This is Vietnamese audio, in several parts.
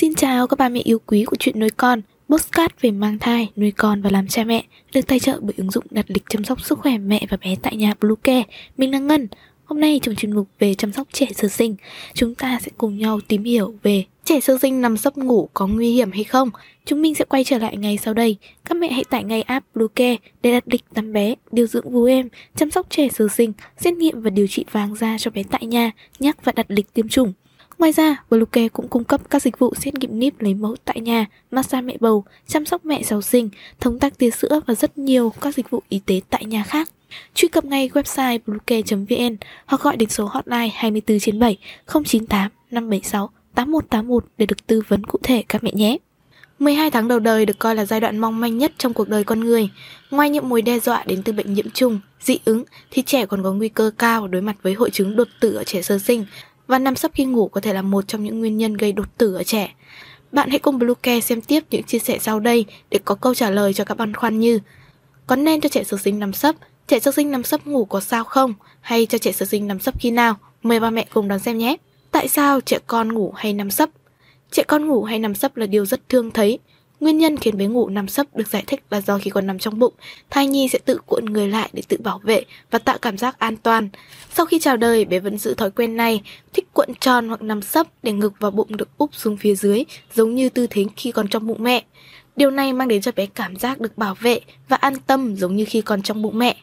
Xin chào các bà mẹ yêu quý của chuyện nuôi con, postcard về mang thai, nuôi con và làm cha mẹ, được tài trợ bởi ứng dụng đặt lịch chăm sóc sức khỏe mẹ và bé tại nhà Bluecare. Mình là Ngân. Hôm nay trong chuyên mục về chăm sóc trẻ sơ sinh, chúng ta sẽ cùng nhau tìm hiểu về trẻ sơ sinh nằm sấp ngủ có nguy hiểm hay không. Chúng mình sẽ quay trở lại ngay sau đây. Các mẹ hãy tải ngay app Bluecare để đặt lịch tắm bé, điều dưỡng vú em, chăm sóc trẻ sơ sinh, xét nghiệm và điều trị vàng da cho bé tại nhà, nhắc và đặt lịch tiêm chủng. Ngoài ra, Bluecare cũng cung cấp các dịch vụ xét nghiệm níp lấy mẫu tại nhà, massage mẹ bầu, chăm sóc mẹ sau sinh, thống tắc tia sữa và rất nhiều các dịch vụ y tế tại nhà khác. Truy cập ngay website bluecare.vn hoặc gọi đến số hotline 24 trên 7 098 576 8181 để được tư vấn cụ thể các mẹ nhé. 12 tháng đầu đời được coi là giai đoạn mong manh nhất trong cuộc đời con người. Ngoài những mối đe dọa đến từ bệnh nhiễm trùng, dị ứng thì trẻ còn có nguy cơ cao đối mặt với hội chứng đột tử ở trẻ sơ sinh và nằm sấp khi ngủ có thể là một trong những nguyên nhân gây đột tử ở trẻ. Bạn hãy cùng Bluecare xem tiếp những chia sẻ sau đây để có câu trả lời cho các băn khoăn như, Có nên cho trẻ sơ sinh nằm sấp? Trẻ sơ sinh nằm sấp ngủ có sao không? Hay cho trẻ sơ sinh nằm sấp khi nào? Mời ba mẹ cùng đón xem nhé! Tại sao trẻ con ngủ hay nằm sấp? Trẻ con ngủ hay nằm sấp là điều rất thương thấy. Nguyên nhân khiến bé ngủ nằm sấp được giải thích là do khi còn nằm trong bụng, thai nhi sẽ tự cuộn người lại để tự bảo vệ và tạo cảm giác an toàn. Sau khi chào đời, bé vẫn giữ thói quen này, thích cuộn tròn hoặc nằm sấp để ngực và bụng được úp xuống phía dưới, giống như tư thế khi còn trong bụng mẹ. Điều này mang đến cho bé cảm giác được bảo vệ và an tâm giống như khi còn trong bụng mẹ.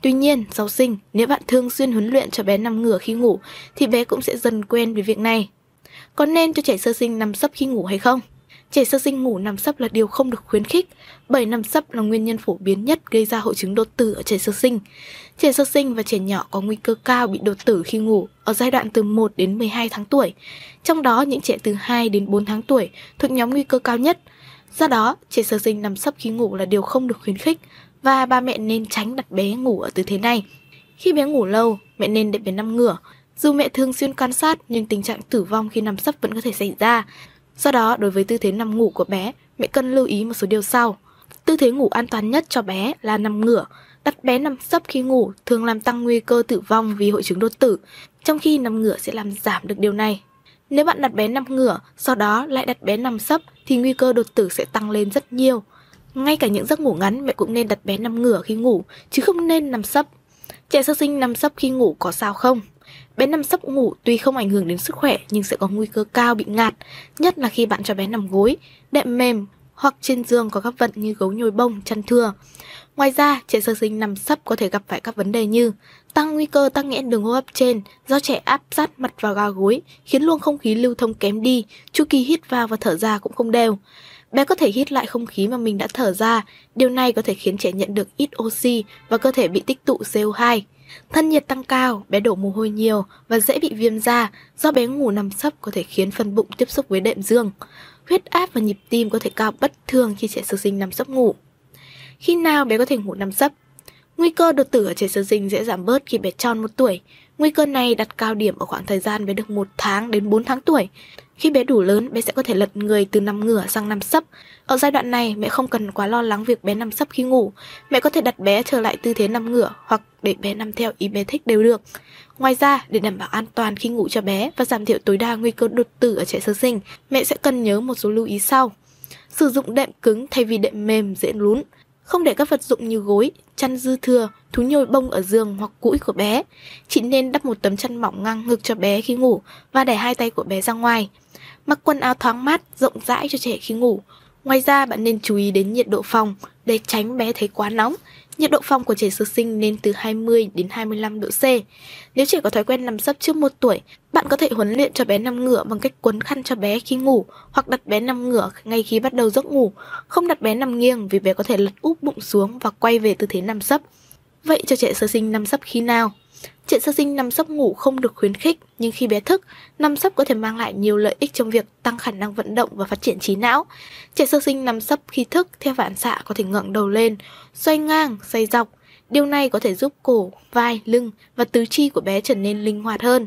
Tuy nhiên, sau sinh, nếu bạn thường xuyên huấn luyện cho bé nằm ngửa khi ngủ, thì bé cũng sẽ dần quen với việc này. Có nên cho trẻ sơ sinh nằm sấp khi ngủ hay không? Trẻ sơ sinh ngủ nằm sấp là điều không được khuyến khích, bởi nằm sấp là nguyên nhân phổ biến nhất gây ra hội chứng đột tử ở trẻ sơ sinh. Trẻ sơ sinh và trẻ nhỏ có nguy cơ cao bị đột tử khi ngủ ở giai đoạn từ 1 đến 12 tháng tuổi. Trong đó, những trẻ từ 2 đến 4 tháng tuổi thuộc nhóm nguy cơ cao nhất. Do đó, trẻ sơ sinh nằm sấp khi ngủ là điều không được khuyến khích và ba mẹ nên tránh đặt bé ngủ ở tư thế này. Khi bé ngủ lâu, mẹ nên để bé nằm ngửa. Dù mẹ thường xuyên quan sát nhưng tình trạng tử vong khi nằm sấp vẫn có thể xảy ra. Do đó, đối với tư thế nằm ngủ của bé, mẹ cần lưu ý một số điều sau. Tư thế ngủ an toàn nhất cho bé là nằm ngửa. Đặt bé nằm sấp khi ngủ thường làm tăng nguy cơ tử vong vì hội chứng đột tử, trong khi nằm ngửa sẽ làm giảm được điều này. Nếu bạn đặt bé nằm ngửa, sau đó lại đặt bé nằm sấp thì nguy cơ đột tử sẽ tăng lên rất nhiều. Ngay cả những giấc ngủ ngắn mẹ cũng nên đặt bé nằm ngửa khi ngủ, chứ không nên nằm sấp. Trẻ sơ sinh nằm sấp khi ngủ có sao không? Bé nằm sấp ngủ tuy không ảnh hưởng đến sức khỏe nhưng sẽ có nguy cơ cao bị ngạt, nhất là khi bạn cho bé nằm gối, đệm mềm hoặc trên giường có các vật như gấu nhồi bông, chăn thưa. Ngoài ra, trẻ sơ sinh nằm sấp có thể gặp phải các vấn đề như tăng nguy cơ tắc nghẽn đường hô hấp trên do trẻ áp sát mặt vào ga gối, khiến luồng không khí lưu thông kém đi, chu kỳ hít vào và thở ra cũng không đều. Bé có thể hít lại không khí mà mình đã thở ra, điều này có thể khiến trẻ nhận được ít oxy và cơ thể bị tích tụ CO2. Thân nhiệt tăng cao, bé đổ mồ hôi nhiều và dễ bị viêm da do bé ngủ nằm sấp có thể khiến phần bụng tiếp xúc với đệm dương. Huyết áp và nhịp tim có thể cao bất thường khi trẻ sơ sinh nằm sấp ngủ. Khi nào bé có thể ngủ nằm sấp? Nguy cơ đột tử ở trẻ sơ sinh sẽ giảm bớt khi bé tròn một tuổi. Nguy cơ này đặt cao điểm ở khoảng thời gian bé được 1 tháng đến 4 tháng tuổi. Khi bé đủ lớn, bé sẽ có thể lật người từ nằm ngửa sang nằm sấp. Ở giai đoạn này, mẹ không cần quá lo lắng việc bé nằm sấp khi ngủ. Mẹ có thể đặt bé trở lại tư thế nằm ngửa hoặc để bé nằm theo ý bé thích đều được. Ngoài ra, để đảm bảo an toàn khi ngủ cho bé và giảm thiểu tối đa nguy cơ đột tử ở trẻ sơ sinh, mẹ sẽ cần nhớ một số lưu ý sau. Sử dụng đệm cứng thay vì đệm mềm dễ lún. Không để các vật dụng như gối, chăn dư thừa, thú nhồi bông ở giường hoặc cũi của bé. Chị nên đắp một tấm chăn mỏng ngang ngực cho bé khi ngủ và để hai tay của bé ra ngoài. Mặc quần áo thoáng mát, rộng rãi cho trẻ khi ngủ. Ngoài ra bạn nên chú ý đến nhiệt độ phòng để tránh bé thấy quá nóng. Nhiệt độ phòng của trẻ sơ sinh nên từ 20 đến 25 độ C. Nếu trẻ có thói quen nằm sấp trước một tuổi, bạn có thể huấn luyện cho bé nằm ngửa bằng cách quấn khăn cho bé khi ngủ hoặc đặt bé nằm ngửa ngay khi bắt đầu giấc ngủ. Không đặt bé nằm nghiêng vì bé có thể lật úp bụng xuống và quay về tư thế nằm sấp. Vậy cho trẻ sơ sinh nằm sấp khi nào? Trẻ sơ sinh nằm sấp ngủ không được khuyến khích, nhưng khi bé thức, nằm sấp có thể mang lại nhiều lợi ích trong việc tăng khả năng vận động và phát triển trí não. Trẻ sơ sinh nằm sấp khi thức theo phản xạ có thể ngẩng đầu lên, xoay ngang, xoay dọc. Điều này có thể giúp cổ, vai, lưng và tứ chi của bé trở nên linh hoạt hơn.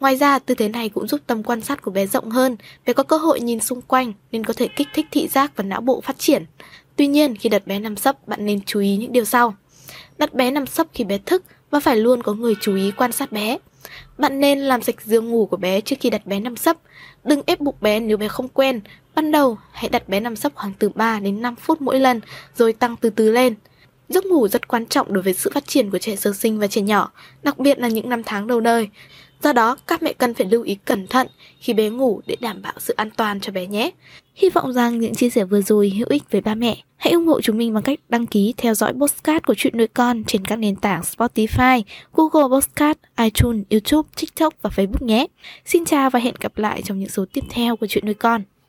Ngoài ra, tư thế này cũng giúp tầm quan sát của bé rộng hơn, bé có cơ hội nhìn xung quanh nên có thể kích thích thị giác và não bộ phát triển. Tuy nhiên, khi đặt bé nằm sấp, bạn nên chú ý những điều sau. Đặt bé nằm sấp khi bé thức và phải luôn có người chú ý quan sát bé. Bạn nên làm sạch giường ngủ của bé trước khi đặt bé nằm sấp. Đừng ép buộc bé nếu bé không quen. Ban đầu, hãy đặt bé nằm sấp khoảng từ 3 đến 5 phút mỗi lần, rồi tăng từ từ lên. Giấc ngủ rất quan trọng đối với sự phát triển của trẻ sơ sinh và trẻ nhỏ, đặc biệt là những năm tháng đầu đời. Do đó, các mẹ cần phải lưu ý cẩn thận khi bé ngủ để đảm bảo sự an toàn cho bé nhé. Hy vọng rằng những chia sẻ vừa rồi hữu ích với ba mẹ. Hãy ủng hộ chúng mình bằng cách đăng ký theo dõi postcard của chuyện nuôi con trên các nền tảng Spotify, Google Postcard, iTunes, YouTube, TikTok và Facebook nhé. Xin chào và hẹn gặp lại trong những số tiếp theo của chuyện nuôi con.